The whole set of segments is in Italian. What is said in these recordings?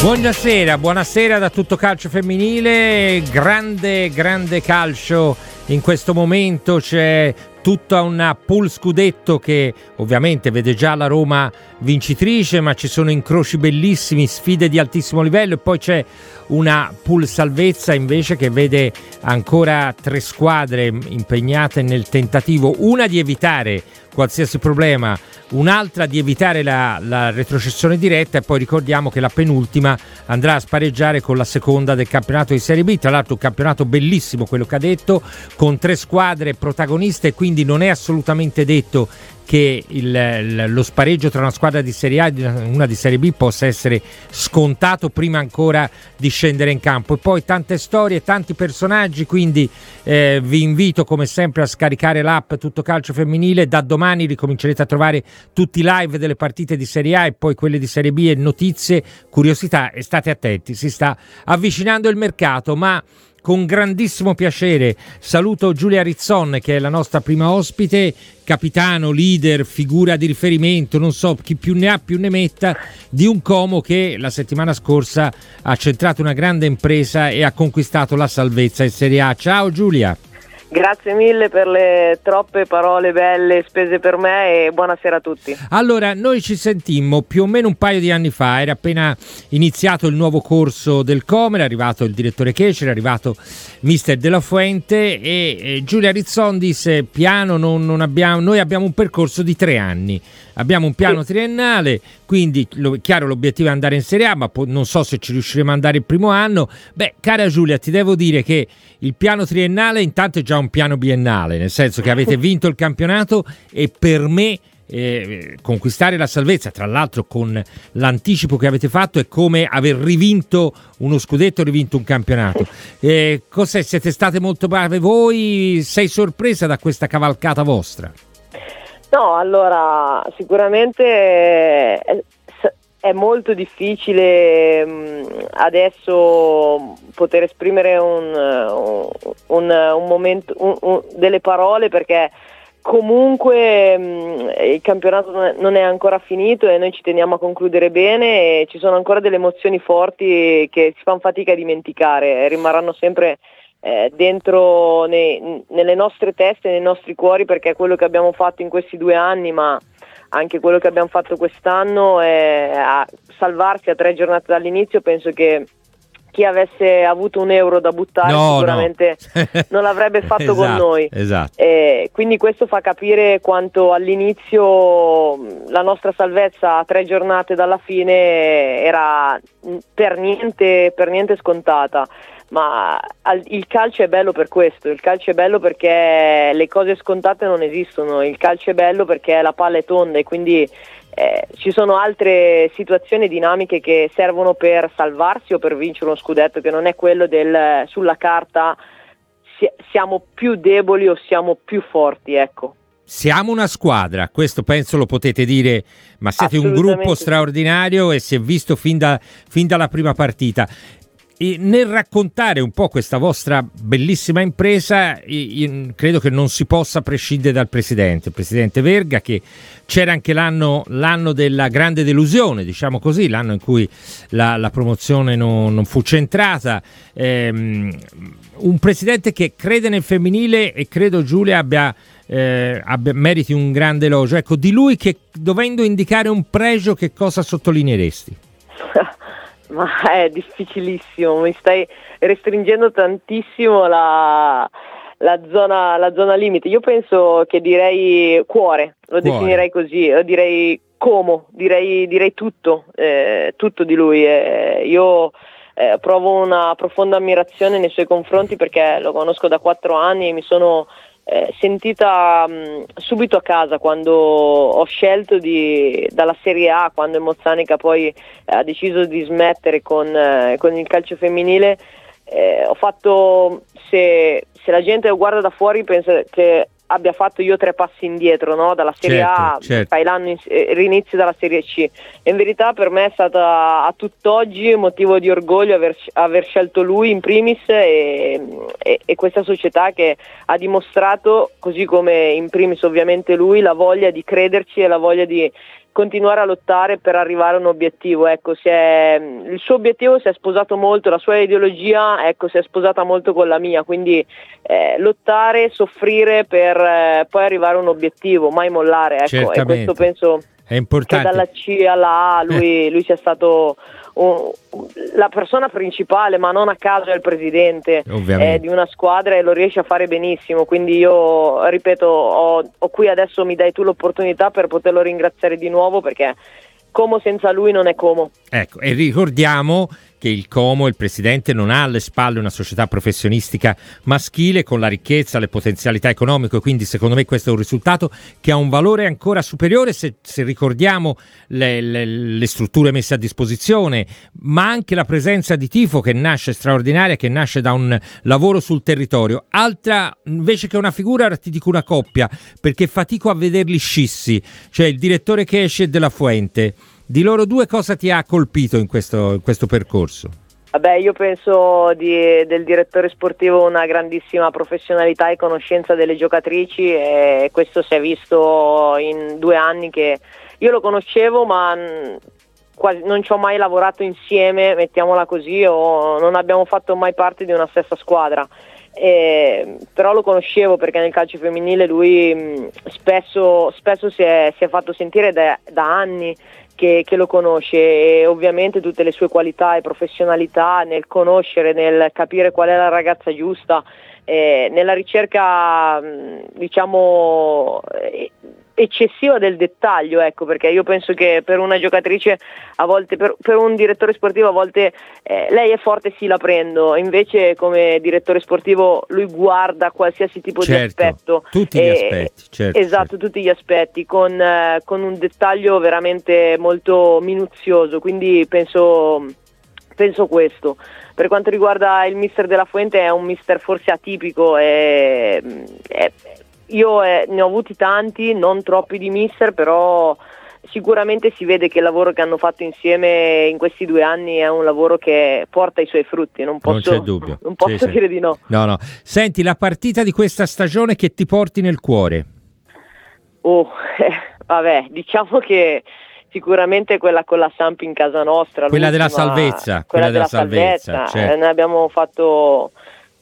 Buonasera, buonasera da tutto calcio femminile, grande, grande calcio in questo momento, c'è tutta una pool scudetto che ovviamente vede già la Roma vincitrice, ma ci sono incroci bellissimi, sfide di altissimo livello e poi c'è una pool salvezza invece che vede ancora tre squadre impegnate nel tentativo, una di evitare qualsiasi problema, un'altra di evitare la, la, retrocessione diretta e poi ricordiamo che la penultima andrà a spareggiare con la seconda del campionato di Serie B, tra l'altro un campionato bellissimo quello che ha detto, con tre squadre protagoniste, quindi non è assolutamente detto che il, lo spareggio tra una squadra di Serie A e una di Serie B possa essere scontato prima ancora di scendere in campo. E poi tante storie, tanti personaggi, quindi eh, vi invito come sempre a scaricare l'app Tutto Calcio Femminile. Da domani ricomincerete a trovare tutti i live delle partite di Serie A e poi quelle di Serie B e notizie, curiosità e state attenti, si sta avvicinando il mercato, ma con grandissimo piacere saluto Giulia Rizzon che è la nostra prima ospite, capitano, leader, figura di riferimento, non so chi più ne ha più ne metta, di un Como che la settimana scorsa ha centrato una grande impresa e ha conquistato la salvezza in Serie A. Ciao Giulia! Grazie mille per le troppe parole belle spese per me e buonasera a tutti. Allora, noi ci sentimmo più o meno un paio di anni fa, era appena iniziato il nuovo corso del Comer, è arrivato il direttore Kecer, è arrivato mister Della Fuente e, e Giulia Rizzon disse piano, non, non abbiamo, noi abbiamo un percorso di tre anni abbiamo un piano sì. triennale, quindi lo, chiaro l'obiettivo è andare in Serie A, ma po- non so se ci riusciremo ad andare il primo anno. Beh, cara Giulia, ti devo dire che il piano triennale intanto è già un piano biennale, nel senso che avete vinto il campionato e per me eh, conquistare la salvezza, tra l'altro con l'anticipo che avete fatto, è come aver rivinto uno scudetto, rivinto un campionato. Eh, cos'è? Siete state molto brave voi? Sei sorpresa da questa cavalcata vostra? No, allora sicuramente è, è molto difficile mm, adesso poter esprimere un, un, un momento, delle parole perché comunque mh, mm, il campionato non è ancora finito e noi ci teniamo a concludere bene e ci sono ancora delle emozioni forti che si fanno fatica a dimenticare, rimarranno sempre eh, dentro nei, nelle nostre teste, nei nostri cuori, perché quello che abbiamo fatto in questi due anni, ma anche quello che abbiamo fatto quest'anno è a salvarsi a tre giornate dall'inizio, penso che chi avesse avuto un euro da buttare no, sicuramente no. non l'avrebbe fatto esatto, con noi. Esatto. Eh, quindi questo fa capire quanto all'inizio la nostra salvezza a tre giornate dalla fine era per niente, per niente scontata ma il calcio è bello per questo, il calcio è bello perché le cose scontate non esistono, il calcio è bello perché la palla è tonda e quindi eh, ci sono altre situazioni dinamiche che servono per salvarsi o per vincere uno scudetto che non è quello del sulla carta siamo più deboli o siamo più forti, ecco. Siamo una squadra, questo penso lo potete dire, ma siete un gruppo straordinario e si è visto fin, da, fin dalla prima partita. E nel raccontare un po' questa vostra bellissima impresa, credo che non si possa prescindere dal presidente, il presidente Verga, che c'era anche l'anno, l'anno della grande delusione, diciamo così, l'anno in cui la, la promozione non, non, fu centrata. Ehm, un presidente che crede nel femminile e credo Giulia abbia, eh, abbia, meriti un grande elogio. Ecco, di lui che dovendo indicare un pregio, che cosa sottolineeresti? ma è difficilissimo, mi stai restringendo tantissimo la, la, zona, la zona limite. Io penso che direi cuore, lo cuore. definirei così, lo direi como, direi, direi tutto, eh, tutto di lui. Eh, io eh, provo una profonda ammirazione nei suoi confronti perché lo conosco da quattro anni e mi sono eh, sentita mh, subito a casa quando ho scelto di, dalla Serie A, quando Mozzanica poi eh, ha deciso di smettere con, eh, con il calcio femminile. Eh, ho fatto, se, se, la gente guarda da fuori pensa che abbia fatto io tre passi indietro no? dalla Serie certo, A, certo. fai l'anno in, eh, rinizio dalla Serie C. In verità per me è stata a tutt'oggi motivo di orgoglio aver, aver scelto lui in primis e, e, e, questa società che ha dimostrato, così come in primis ovviamente lui, la voglia di crederci e la voglia di, continuare a lottare per arrivare a un obiettivo. Ecco, è, il suo obiettivo si è sposato molto, la sua ideologia ecco, si è sposata molto con la mia, quindi eh, lottare, soffrire per eh, poi arrivare a un obiettivo, mai mollare. Ecco, e questo penso è importante. che dalla C alla A lui, lui sia stato un, la persona principale, ma non a caso è il presidente eh, di una squadra e lo riesce a fare benissimo. Quindi io, ripeto, ho, ho qui adesso mi dai tu l'opportunità per poterlo ringraziare di nuovo perché Como senza lui non è Como. Ecco, e ricordiamo che il Como, il presidente, non ha alle spalle una società professionistica maschile con la ricchezza, le potenzialità economiche, quindi secondo me questo è un risultato che ha un valore ancora superiore se, se ricordiamo le, le, le, strutture messe a disposizione, ma anche la presenza di tifo che nasce straordinaria, che nasce da un lavoro sul territorio. Altra, invece che una figura, ti dico una coppia, perché fatico a vederli scissi, cioè il direttore che esce della Fuente di loro due cosa ti ha colpito in questo, in questo percorso? Vabbè, io penso di, del direttore sportivo una grandissima professionalità e conoscenza delle giocatrici e questo si è visto in due anni che io lo conoscevo ma quasi, non ci ho mai lavorato insieme, mettiamola così, o non abbiamo fatto mai parte di una stessa squadra. Eh, però lo conoscevo perché nel calcio femminile lui spesso, spesso si, è, si, è, fatto sentire da, da anni che, che, lo conosce e ovviamente tutte le sue qualità e professionalità nel conoscere, nel capire qual è la ragazza giusta, eh, nella ricerca diciamo eccessiva del dettaglio, ecco, perché io penso che per una giocatrice, a volte, per, per un direttore sportivo, a volte eh, lei è forte, sì, la prendo, invece come direttore sportivo lui guarda qualsiasi tipo certo, di aspetto. Tutti gli aspetti, certo. Esatto, certo. tutti gli aspetti, con, eh, con un dettaglio veramente molto minuzioso, quindi penso penso questo. Per quanto riguarda il mister della Fuente è un mister forse atipico, è, è, io eh, ne ho avuti tanti, non troppi di mister, però sicuramente si vede che il lavoro che hanno fatto insieme in questi due anni è un lavoro che porta i suoi frutti, non posso, non c'è dubbio. Non posso sì, dire sì. di no. no. No, Senti, la partita di questa stagione che ti porti nel cuore? Oh, eh, vabbè, diciamo che sicuramente quella con la Samp in casa nostra. Quella della salvezza. Quella, quella della, della salvezza. salvezza certo. eh, noi abbiamo fatto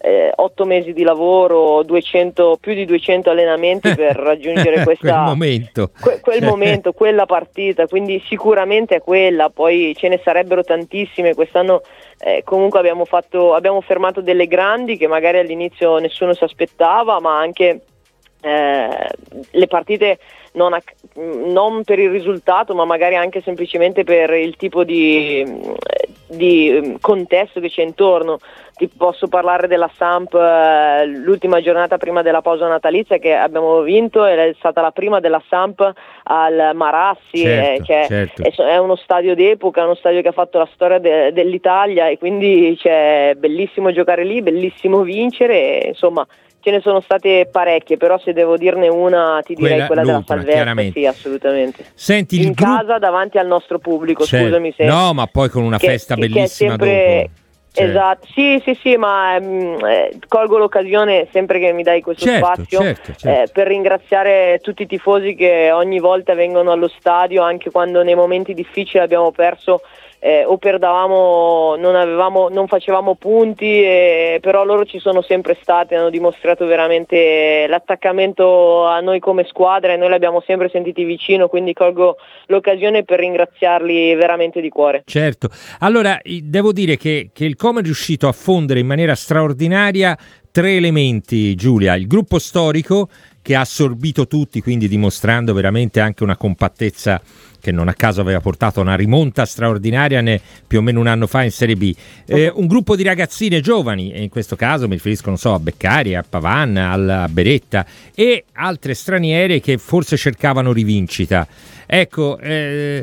eh, otto mesi di lavoro, 200, più di 200 allenamenti per raggiungere questa, quel, momento. Que, quel momento, quella partita, quindi sicuramente è quella, poi ce ne sarebbero tantissime, quest'anno eh, comunque abbiamo, fatto, abbiamo fermato delle grandi che magari all'inizio nessuno si aspettava, ma anche eh, le partite non, a, non, per il risultato, ma magari anche semplicemente per il tipo di, di contesto che c'è intorno. Ti posso parlare della Samp eh, l'ultima giornata prima della pausa natalizia che abbiamo vinto è stata la prima della Samp al Marassi, certo, eh, che certo. è, è, uno stadio d'epoca, uno stadio che ha fatto la storia de, dell'Italia e quindi c'è bellissimo giocare lì, bellissimo vincere, e, insomma ce ne sono state parecchie, però se devo dirne una ti direi quella, quella della salvezza, sì, assolutamente. Senti, in gruppo... casa davanti al nostro pubblico, certo. scusami se No, ma poi con una che, festa bellissima sempre... dopo. Cioè. Esatto, sì, sì, sì, ma mh, eh, colgo l'occasione sempre che mi dai questo certo, spazio certo, certo. Eh, per ringraziare tutti i tifosi che ogni volta vengono allo stadio, anche quando nei momenti difficili abbiamo perso eh, o perdavamo, non, avevamo, non facevamo punti, eh, però loro ci sono sempre stati, hanno dimostrato veramente l'attaccamento a noi come squadra e noi li abbiamo sempre sentiti vicino, quindi colgo l'occasione per ringraziarli veramente di cuore. Certo, allora devo dire che, che il Com è riuscito a fondere in maniera straordinaria tre elementi, Giulia, il gruppo storico che ha assorbito tutti, quindi dimostrando veramente anche una compattezza che non a caso aveva portato a una rimonta straordinaria ne, più o meno un anno fa in Serie B. Eh, un gruppo di ragazzine giovani, e in questo caso mi riferisco so, a Beccari, a Pavan, a Beretta e altre straniere che forse cercavano rivincita. Ecco, eh,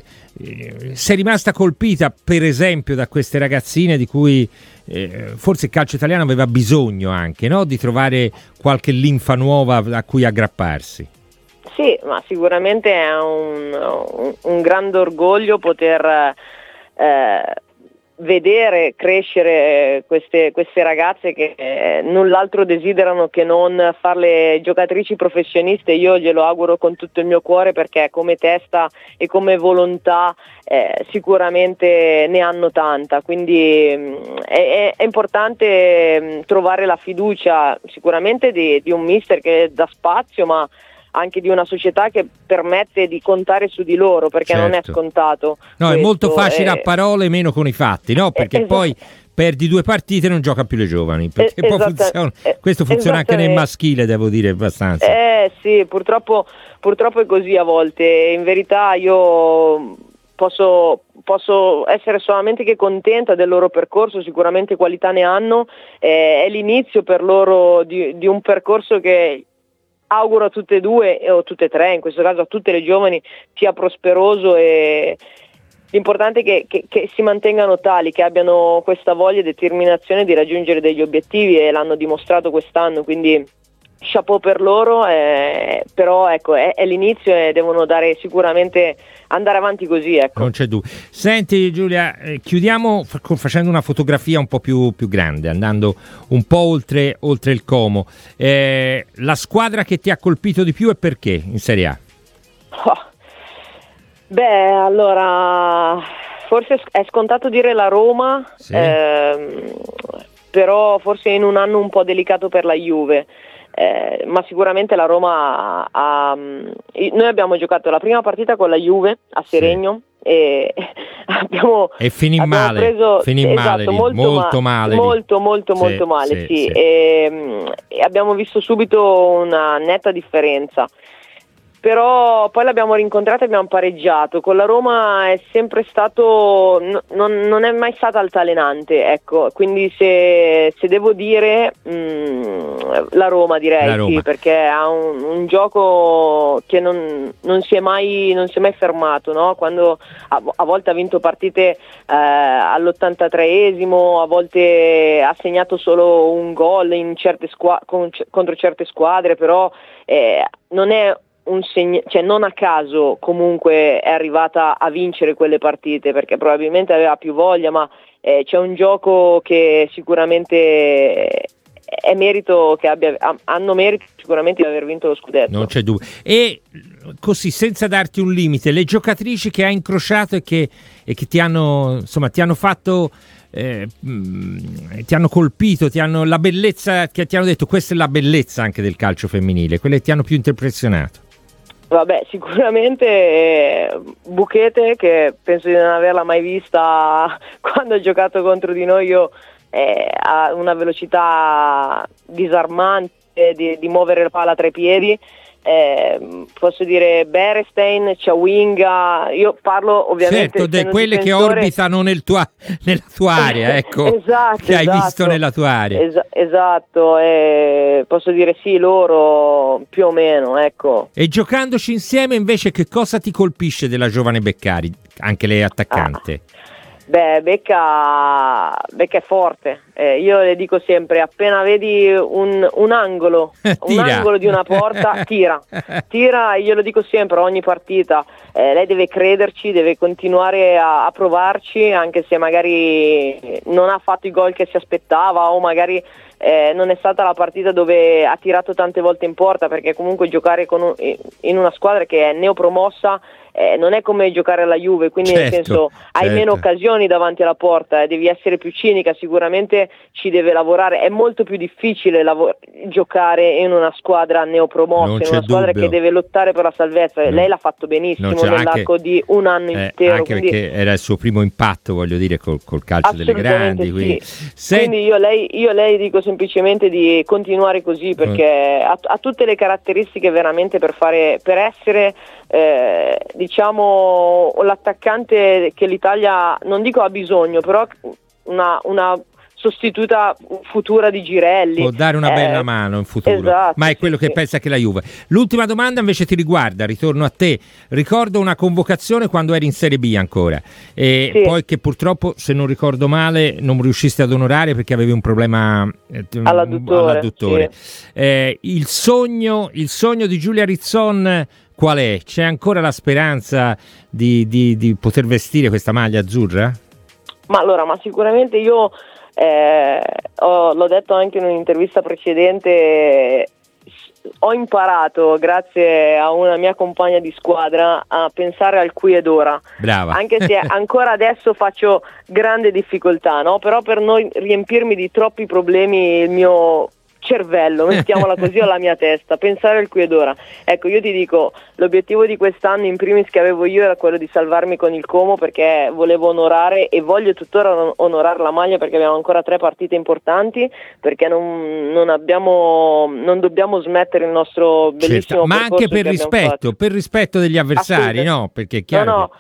sei rimasta colpita per esempio da queste ragazzine di cui eh, forse il calcio italiano aveva bisogno anche no? di trovare qualche linfa nuova a cui aggrapparsi. Sì, ma sicuramente è un, un, un grande orgoglio poter eh, vedere crescere queste, queste ragazze che eh, null'altro desiderano che non farle giocatrici professioniste, io glielo auguro con tutto il mio cuore perché come testa e come volontà eh, sicuramente ne hanno tanta, quindi mh, mm, è, è, importante mh, mm, trovare la fiducia sicuramente di, di un mister che dà spazio ma anche di una società che permette di contare su di loro perché certo. non è certo. scontato. No, questo. è molto facile a parole, meno con i fatti, no? Perché esatto. poi perdi due partite e non gioca più le giovani. Perché eh, funziona, eh, questo funziona anche nel maschile, devo dire, abbastanza. Eh sì, purtroppo, purtroppo è così a volte. In verità io Posso, posso, essere solamente che contenta del loro percorso, sicuramente qualità ne hanno, eh, è l'inizio per loro di, di, un percorso che auguro a tutte e due, o tutte e tre, in questo caso a tutte le giovani, sia prosperoso e l'importante è che, che, che, si mantengano tali, che abbiano questa voglia e determinazione di raggiungere degli obiettivi e l'hanno dimostrato quest'anno, quindi chapeau per loro, eh, però ecco, è, è, l'inizio e devono dare sicuramente andare avanti così. Ecco. Non c'è dubbio. Senti Giulia, eh, chiudiamo f- facendo una fotografia un po' più, più grande, andando un po' oltre, oltre il Como. Eh, la squadra che ti ha colpito di più e perché in Serie A? Oh. Beh, allora, forse è scontato dire la Roma, sì. ehm, però forse in un anno un po' delicato per la Juve eh, ma sicuramente la Roma ha, ha, noi abbiamo giocato la prima partita con la Juve a Seregno sì. e abbiamo e finì male, preso, finì esatto, male, molto, molto ma, male molto molto sì, molto male sì, sì. E, e abbiamo visto subito una netta differenza però poi l'abbiamo rincontrata e abbiamo pareggiato. Con la Roma è sempre stato, no, non, non, è mai stata altalenante, ecco, quindi se, se devo dire mh, mm, la Roma direi la Roma. sì, perché ha un, un gioco che non, non, si è mai, non si è mai fermato, no? quando a, a, volte ha vinto partite eh, all'83esimo, a volte ha segnato solo un gol certe squa- con, contro certe squadre, però eh, non è un segno, cioè non a caso comunque è arrivata a vincere quelle partite perché probabilmente aveva più voglia, ma eh, c'è un gioco che sicuramente è merito che abbia, hanno merito sicuramente di aver vinto lo scudetto. Non c'è dubbio. E così, senza darti un limite, le giocatrici che hai incrociato e che, e che ti, hanno, insomma, ti hanno fatto eh, ti hanno colpito, ti hanno la bellezza che ti hanno detto questa è la bellezza anche del calcio femminile, quelle che ti hanno più impressionato. Vabbè, sicuramente eh, Buchete, che penso di non averla mai vista quando ha giocato contro di noi, io, eh, ha una velocità disarmante di, di muovere la palla tra i piedi eh, posso dire Berestein, Ciawinga, io parlo ovviamente certo, di quelle che orbitano nel tua, nella tua area, ecco, esatto, che hai esatto, visto nella tua area. Es- esatto, eh, posso dire sì, loro più o meno, ecco. E giocandoci insieme invece che cosa ti colpisce della giovane Beccari, anche lei attaccante? Ah. Beh, Becca, Becca è forte. Eh, io le dico sempre: appena vedi un, un angolo, un angolo di una porta, tira. Tira, io lo dico sempre, ogni partita. Eh, lei deve crederci, deve continuare a, a, provarci, anche se magari non ha fatto i gol che si aspettava o magari eh, non è stata la partita dove ha tirato tante volte in porta, perché comunque giocare un, in una squadra che è neopromossa eh, non è come giocare alla Juve, quindi certo, nel senso hai certo. meno occasioni davanti alla porta, eh, devi essere più cinica, sicuramente ci deve lavorare, è molto più difficile lav- giocare in una squadra neopromossa, in una squadra dubbio. che deve lottare per la salvezza, no. lei l'ha fatto benissimo nell'arco anche, di un anno eh, intero. Anche quindi... perché era il suo primo impatto, voglio dire, col, col calcio delle grandi. Sì. Quindi, quindi io, lei, io lei dico semplicemente di continuare così perché ha, ha tutte le caratteristiche veramente per, fare, per essere eh, diciamo l'attaccante che l'Italia non dico ha bisogno, però una, una sostituta futura di Girelli. Può dare una bella eh, mano in futuro, esatto, ma è quello sì, che sì. pensa che la Juve. L'ultima domanda invece ti riguarda, ritorno a te. Ricordo una convocazione quando eri in Serie B ancora e sì. poi che purtroppo, se non ricordo male, non riusciste ad onorare perché avevi un problema eh, all'adduttore. all'adduttore. Eh, il, sogno, il sogno di Giulia Rizzon qual è? C'è ancora la speranza di, di, di poter vestire questa maglia azzurra? Ma allora, ma sicuramente io eh, ho, l'ho detto anche in un'intervista precedente, ho imparato, grazie a una mia compagna di squadra, a pensare al qui ed ora. Brava. Anche se ancora adesso faccio grande difficoltà, no? però per non riempirmi di troppi problemi il mio cervello, mettiamola così, o la mia testa, pensare al qui ed ora. Ecco, io ti dico, l'obiettivo di quest'anno in primis che avevo io era quello di salvarmi con il Como perché volevo onorare e voglio tuttora onorare la maglia perché abbiamo ancora tre partite importanti, perché non, non, abbiamo, non dobbiamo smettere il nostro certo, bellissimo certo, Ma anche per rispetto, per rispetto degli avversari, no? Perché è chiaro... No, no.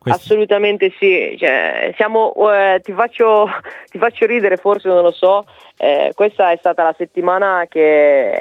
Questo... Assolutamente sì, cioè, siamo, eh, ti, faccio, ti, faccio, ridere, forse non lo so, eh, questa è stata la settimana che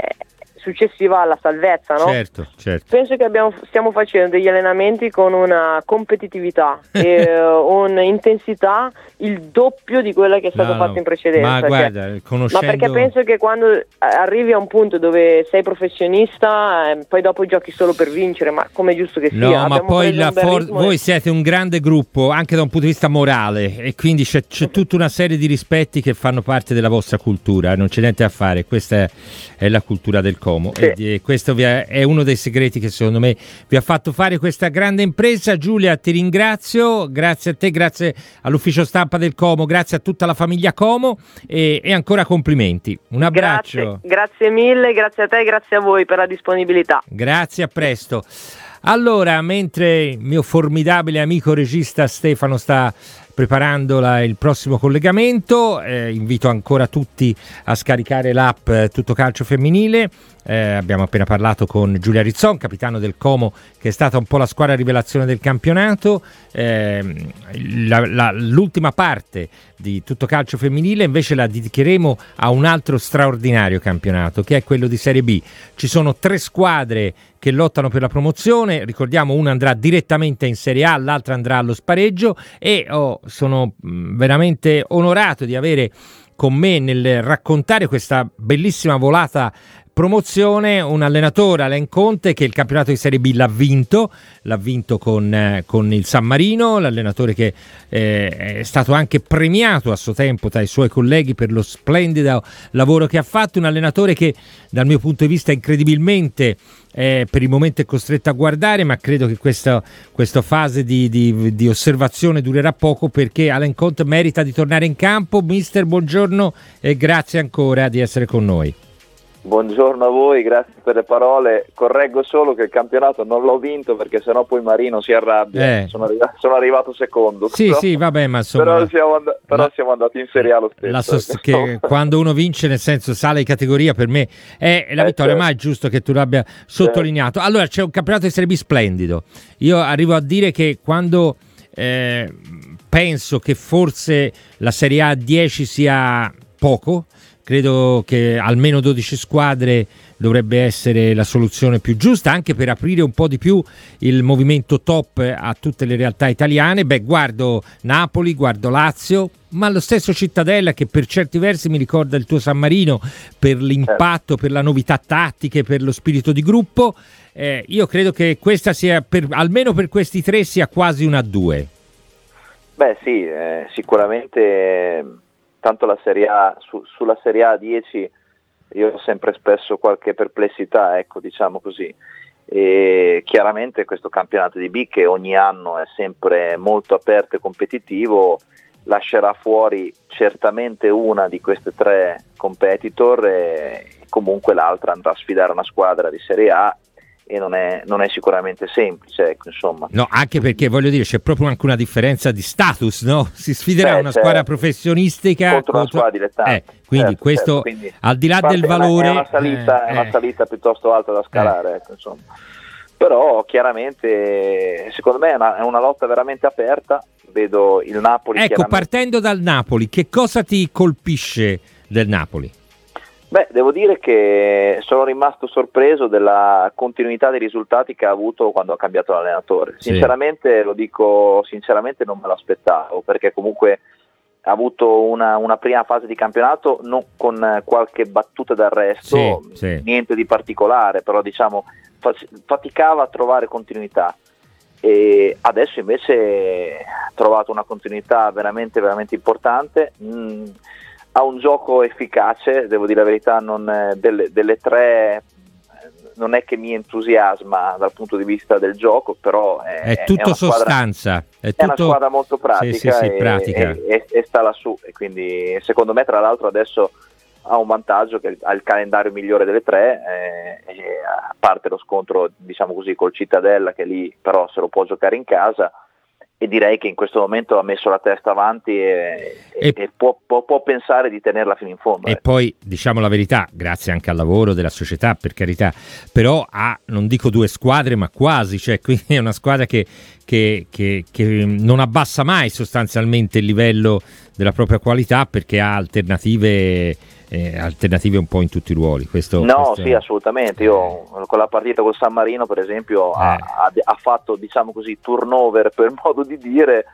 successiva alla salvezza, no? Certo, certo. Penso che abbiamo, stiamo facendo degli allenamenti con una competitività e un'intensità il doppio di quella che è stato no, fatto in precedenza. Ma cioè, guarda, conoscendo... Ma perché penso che quando arrivi a un punto dove sei professionista, eh, poi dopo giochi solo per vincere, ma come è giusto che sia. No, ma poi for- voi siete un grande gruppo anche da un punto di vista morale e quindi c'è, c'è tutta una serie di rispetti che fanno parte della vostra cultura, non c'è niente a fare, questa è, è la cultura del Como sì. e questo è uno dei segreti che secondo me vi ha fatto fare questa grande impresa. Giulia, ti ringrazio, grazie a te, grazie all'ufficio stampa del Como, grazie a tutta la famiglia Como e, e ancora complimenti. Un abbraccio. Grazie, grazie mille, grazie a te grazie a voi per la disponibilità. Grazie, a presto. Allora, mentre il mio formidabile amico regista Stefano sta preparando la, il prossimo collegamento. Eh, invito ancora tutti a scaricare l'app eh, Tutto Calcio Femminile. Eh, abbiamo appena parlato con Giulia Rizzon, capitano del Como, che è stata un po' la squadra rivelazione del campionato. Eh, la, la, l'ultima parte di Tutto Calcio Femminile invece la dedicheremo a un altro straordinario campionato, che è quello di Serie B. Ci sono tre squadre che lottano per la promozione, ricordiamo una andrà direttamente in Serie A, l'altra andrà allo spareggio. E oh, sono mm, veramente onorato di avere con me nel raccontare questa bellissima volata promozione un allenatore Alen Conte che il campionato di Serie B l'ha vinto, l'ha vinto con, eh, con il San Marino, l'allenatore che eh, è stato anche premiato a suo tempo tra i suoi colleghi per lo splendido lavoro che ha fatto, un allenatore che dal mio punto di vista incredibilmente eh, per il momento è costretto a guardare, ma credo che questa, questa fase di, di, di, osservazione durerà poco perché Alan Conte merita di tornare in campo. Mister, buongiorno e grazie ancora di essere con noi. Buongiorno a voi, grazie per le parole. Correggo solo che il campionato non l'ho vinto perché sennò poi Marino si arrabbia. Eh. Sono, arrivato, sono, arrivato, secondo. Sì, però, sì, vabbè, ma insomma. Però siamo, and- però la, siamo andati in Serie A lo stesso. Sost- che quando uno vince, nel senso sale in categoria, per me è la eh, vittoria, certo. ma è giusto che tu l'abbia sottolineato. Allora, c'è un campionato di Serie B splendido. Io arrivo a dire che quando. Eh, penso che forse la Serie A 10 sia poco, credo che almeno 12 squadre dovrebbe essere la soluzione più giusta anche per aprire un po' di più il movimento top a tutte le realtà italiane. Beh, guardo Napoli, guardo Lazio, ma lo stesso Cittadella che per certi versi mi ricorda il tuo San Marino per l'impatto, per la novità tattiche, per lo spirito di gruppo. Eh, io credo che questa sia, per, almeno per questi tre, sia quasi una a due. Beh sì, eh, sicuramente tanto la Serie A, su, sulla Serie A 10 io ho sempre spesso qualche perplessità, ecco, diciamo così. E chiaramente questo campionato di B che ogni anno è sempre molto aperto e competitivo lascerà fuori certamente una di queste tre competitor e comunque l'altra andrà a sfidare una squadra di Serie A e non è, non è, sicuramente semplice. Ecco, insomma. No, anche perché voglio dire, c'è proprio anche una differenza di status, no? Si sfiderà Beh, una certo. squadra professionistica contro, una squadra dilettante. Eh, quindi certo, questo, certo. Quindi, al di là del valore... È una, salita, eh, è una eh. salita piuttosto alta da scalare, eh. ecco, insomma. Però chiaramente, secondo me è una, è una lotta veramente aperta. Vedo il Napoli. Ecco, partendo dal Napoli, che cosa ti colpisce del Napoli? Beh, devo dire che sono rimasto sorpreso della continuità dei risultati che ha avuto quando ha cambiato l'allenatore. Sinceramente, sì. lo dico sinceramente, non me lo aspettavo perché comunque ha avuto una, una prima fase di campionato non, con qualche battuta d'arresto, sì, sì. niente di particolare, però diciamo faticava a trovare continuità. e adesso invece ha trovato una continuità veramente, veramente importante. Mm, ha un gioco efficace, devo dire la verità, non, eh, delle, delle, tre non è che mi entusiasma dal punto di vista del gioco, però è, è tutto è sostanza. Squadra, è, tutto... una squadra molto pratica, sì, sì, sì, e, pratica. E, e, sta lassù. E quindi secondo me, tra l'altro, adesso ha un vantaggio che ha il calendario migliore delle tre, eh, a parte lo scontro, diciamo così, col Cittadella, che lì però se lo può giocare in casa e direi che in questo momento ha messo la testa avanti e, e, e può, può, può, pensare di tenerla fino in fondo. E eh. poi diciamo la verità, grazie anche al lavoro della società, per carità, però ha, non dico due squadre, ma quasi, cioè quindi è una squadra che, che, che, che non abbassa mai sostanzialmente il livello della propria qualità perché ha alternative eh, alternative un po' in tutti i ruoli. Questo, no, questo sì, assolutamente. Io con la partita col San Marino, per esempio, eh. ha, ha, fatto diciamo così turnover per modo di dire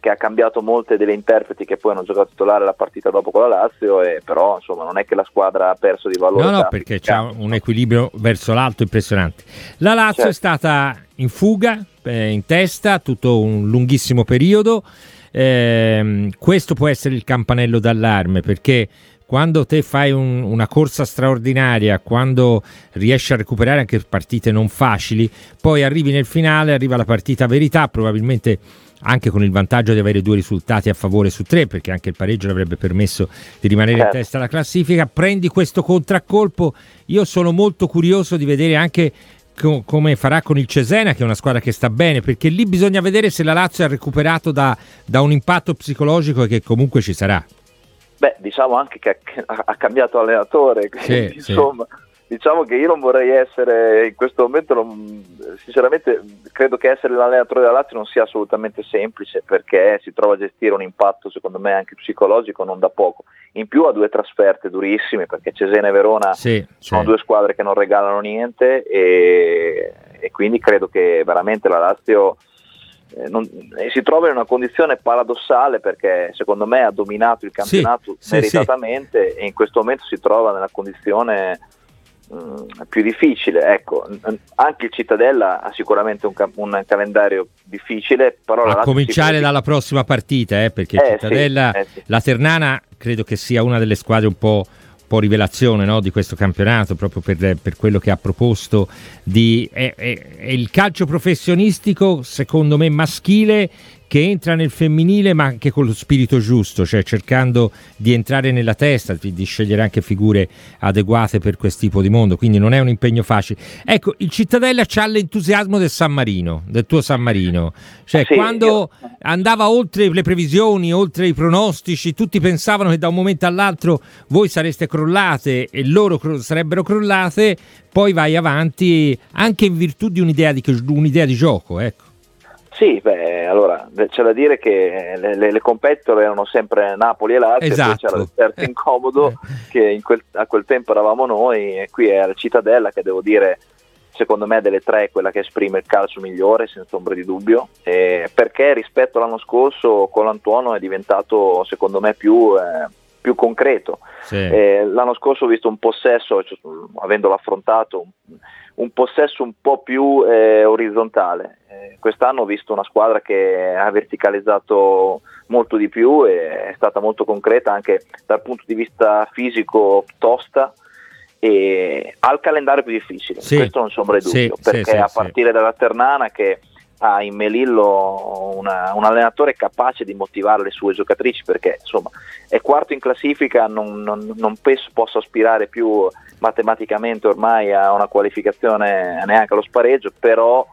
che ha cambiato molte delle interpreti che poi hanno giocato titolare la partita dopo con la Lazio e però insomma non è che la squadra ha perso di valore. No, no, perché c'è un equilibrio verso l'alto impressionante. La Lazio certo. è stata in fuga, eh, in testa tutto un lunghissimo periodo. Eh, questo può essere il campanello d'allarme perché quando te fai un, una corsa straordinaria, quando riesci a recuperare anche partite non facili, poi arrivi nel finale, arriva la partita verità, probabilmente anche con il vantaggio di avere due risultati a favore su tre, perché anche il pareggio l'avrebbe permesso di rimanere in certo. testa alla classifica, prendi questo contraccolpo, io sono molto curioso di vedere anche co- come farà con il Cesena, che è una squadra che sta bene, perché lì bisogna vedere se la Lazio ha recuperato da, da un impatto psicologico che comunque ci sarà. Beh, diciamo anche che ha, cambiato allenatore, quindi, sì, insomma, sì. diciamo che io non vorrei essere in questo momento, non, sinceramente credo che essere l'allenatore della Lazio non sia assolutamente semplice perché si trova a gestire un impatto secondo me anche psicologico non da poco. In più ha due trasferte durissime perché Cesena e Verona sì, sono due squadre che non regalano niente e, e quindi credo che veramente la Lazio non, eh, si trova in una condizione paradossale perché secondo me ha dominato il campionato sì, meritatamente sì, sì. e in questo momento si trova nella condizione mh, mm, più difficile. Ecco, anche il Cittadella ha sicuramente un, un calendario difficile, però a cominciare dalla prossima partita, eh, perché eh, Cittadella, eh, la Ternana credo che sia una delle squadre un po' po' rivelazione no, di questo campionato, proprio per, per quello che ha proposto. Di, è, è, è il calcio professionistico, secondo me, maschile che entra nel femminile ma anche con lo spirito giusto, cioè cercando di entrare nella testa, di, scegliere anche figure adeguate per questo tipo di mondo, quindi non è un impegno facile. Ecco, il Cittadella c'ha l'entusiasmo del San Marino, del tuo San Marino, cioè sì, quando io... andava oltre le previsioni, oltre i pronostici, tutti pensavano che da un momento all'altro voi sareste crollate e loro cro- sarebbero crollate, poi vai avanti anche in virtù di un'idea di, un'idea di gioco, ecco. Sì, beh, allora c'è da dire che le, le, le competitor erano sempre Napoli e Lazio, esatto. c'era il terzo incomodo che quel, a quel tempo eravamo noi e qui è la Cittadella che devo dire secondo me delle tre è quella che esprime il calcio migliore senza ombra di dubbio eh, perché rispetto all'anno scorso con l'Antuono è diventato secondo me più, eh, più concreto sì. eh, l'anno scorso ho visto un possesso cioè, avendolo affrontato un possesso un po' più eh, orizzontale. Eh, quest'anno ho visto una squadra che ha verticalizzato molto di più e è stata molto concreta anche dal punto di vista fisico tosta e ha il calendario più difficile, sì. questo non di dubbio, sì, perché sì, a partire dalla Ternana che ha in Melillo una, un allenatore capace di motivare le sue giocatrici perché insomma è quarto in classifica, non, non, non penso possa aspirare più matematicamente ormai a una qualificazione neanche allo spareggio, però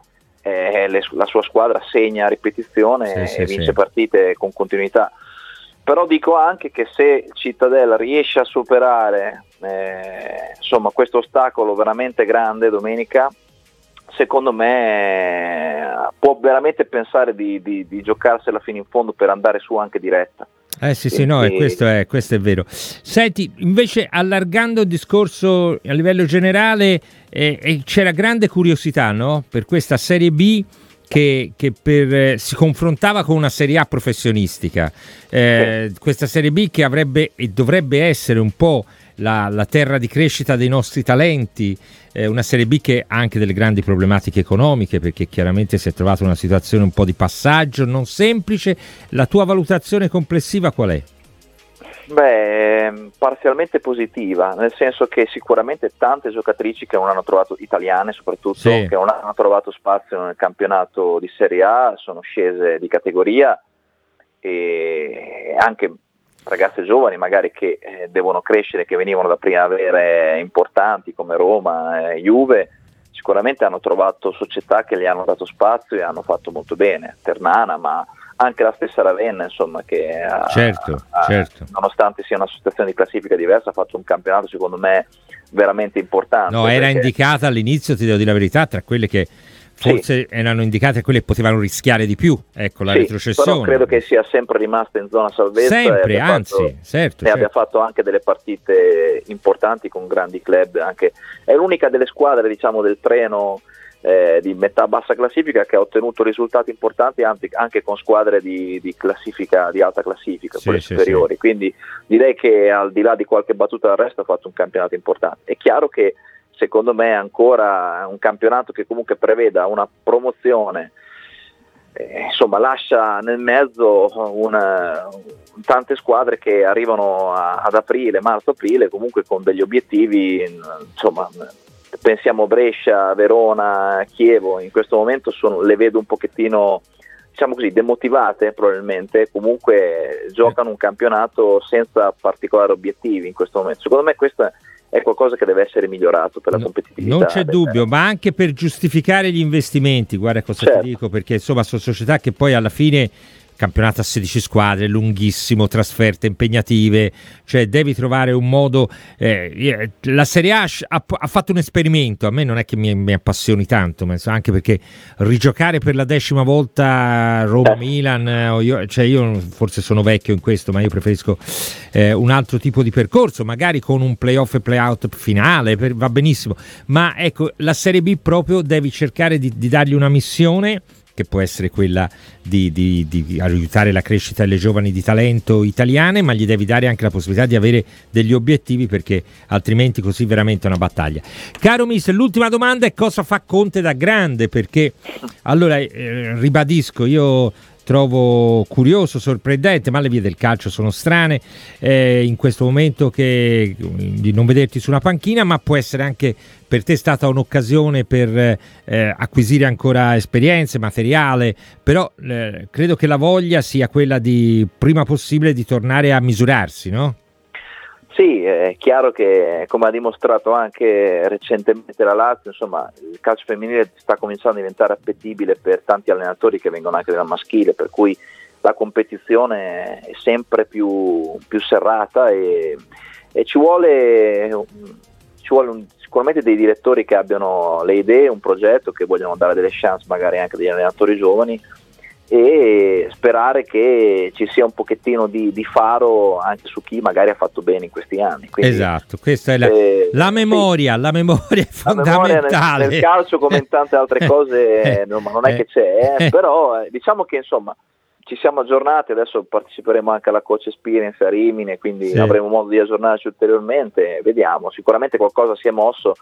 eh, le, la sua squadra segna a ripetizione sì, e sì, vince sì. partite con continuità. Però dico anche che se Cittadella riesce a superare eh, insomma, questo ostacolo veramente grande domenica, secondo me può veramente pensare di, di, di giocarsela fino in fondo per andare su anche diretta. Eh sì, sì, no, questo è, questo è vero. Senti, invece allargando il discorso a livello generale, eh, eh, c'era grande curiosità no? per questa Serie B che, che per, eh, si confrontava con una Serie A professionistica. Eh, questa Serie B che avrebbe e dovrebbe essere un po' la, la terra di crescita dei nostri talenti, eh, una Serie B che ha anche delle grandi problematiche economiche perché chiaramente si è trovata una situazione un po' di passaggio non semplice. La tua valutazione complessiva qual è? Beh, parzialmente positiva, nel senso che sicuramente tante giocatrici che non hanno trovato, italiane soprattutto, sì. che non hanno trovato spazio nel campionato di Serie A, sono scese di categoria e anche ragazze giovani magari che eh, devono crescere, che venivano da primavere importanti come Roma, eh, Juve, sicuramente hanno trovato società che gli hanno dato spazio e hanno fatto molto bene, Ternana, ma anche la stessa Ravenna, insomma, che certo, ha, certo. nonostante sia una situazione di classifica diversa, ha fatto un campionato secondo me veramente importante. No, era indicata all'inizio, ti devo dire la verità, tra quelle che forse sì. erano indicate quelle che potevano rischiare di più, ecco la sì, retrocessione. Credo che sia sempre rimasta in zona salvezza. Sempre, anzi, fatto, certo. E certo. abbia fatto anche delle partite importanti con grandi club. Anche, è l'unica delle squadre diciamo, del treno eh, di metà bassa classifica che ha ottenuto risultati importanti anche, anche con squadre di, di, classifica, di alta classifica, sì, quelle sì, superiori. Sì. Quindi direi che al di là di qualche battuta d'arresto ha fatto un campionato importante. È chiaro che secondo me ancora un campionato che comunque preveda una promozione. Eh, insomma, lascia nel mezzo una, tante squadre che arrivano a, ad aprile, marzo-aprile, comunque con degli obiettivi insomma, pensiamo Brescia, Verona, Chievo, in questo momento sono, le vedo un pochettino diciamo così, demotivate probabilmente, comunque giocano un campionato senza particolari obiettivi in questo momento. Secondo me questo è qualcosa che deve essere migliorato per la competitività. Non c'è dubbio, ma anche per giustificare gli investimenti, guarda cosa certo. ti dico, perché insomma sono società che poi alla fine campionato a 16 squadre, lunghissimo, trasferte impegnative, cioè devi trovare un modo... Eh, la Serie A ha, ha, fatto un esperimento, a me non è che mi, mi, appassioni tanto, anche perché rigiocare per la decima volta Roma-Milan, eh. io, cioè io forse sono vecchio in questo, ma io preferisco eh, un altro tipo di percorso, magari con un playoff e playout finale, per, va benissimo, ma ecco, la Serie B proprio devi cercare di, di dargli una missione che può essere quella di, di, di, aiutare la crescita delle giovani di talento italiane, ma gli devi dare anche la possibilità di avere degli obiettivi perché altrimenti così veramente è una battaglia. Caro Mister, l'ultima domanda è cosa fa Conte da grande? Perché allora eh, ribadisco, io trovo curioso, sorprendente, ma le vie del calcio sono strane eh, in questo momento che, di non vederti su una panchina, ma può essere anche per te stata un'occasione per eh, acquisire ancora esperienze, materiale, però eh, credo che la voglia sia quella di prima possibile di tornare a misurarsi, no? Sì, è chiaro che come ha dimostrato anche recentemente la Lazio, insomma, il calcio femminile sta cominciando a diventare appetibile per tanti allenatori che vengono anche dal maschile, per cui la competizione è sempre più, più serrata e, e ci vuole, ci vuole un, sicuramente dei direttori che abbiano le idee, un progetto, che vogliono dare delle chance magari anche agli allenatori giovani e sperare che ci sia un pochettino di, di, faro anche su chi magari ha fatto bene in questi anni. Quindi, esatto, questa è la, eh, la memoria, sì, la memoria è fondamentale. Memoria nel, nel, calcio come in tante altre cose eh, non, non è che c'è, eh, però eh, diciamo che insomma ci siamo aggiornati, adesso parteciperemo anche alla Coach Experience a Rimini, quindi sì. avremo modo di aggiornarci ulteriormente, vediamo, sicuramente qualcosa si è mosso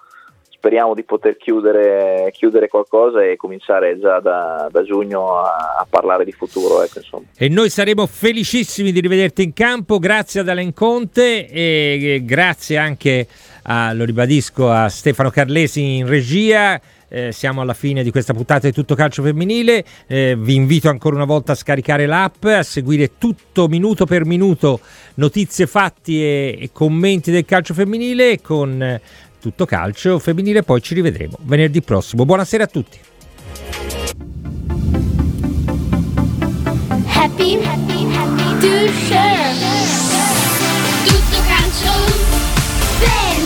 speriamo di poter chiudere, chiudere, qualcosa e cominciare già da, da giugno a, a, parlare di futuro. Ecco, e noi saremo felicissimi di rivederti in campo, grazie ad Alen Conte e grazie anche, a, lo ribadisco, a Stefano Carlesi in regia. Eh, siamo alla fine di questa puntata di Tutto Calcio Femminile. Eh, vi invito ancora una volta a scaricare l'app, a seguire tutto minuto per minuto notizie, fatti e, e commenti del calcio femminile con tutto calcio femminile, poi ci rivedremo venerdì prossimo. Buonasera a tutti. Happy, happy, happy to share. Tutto calcio. Zero.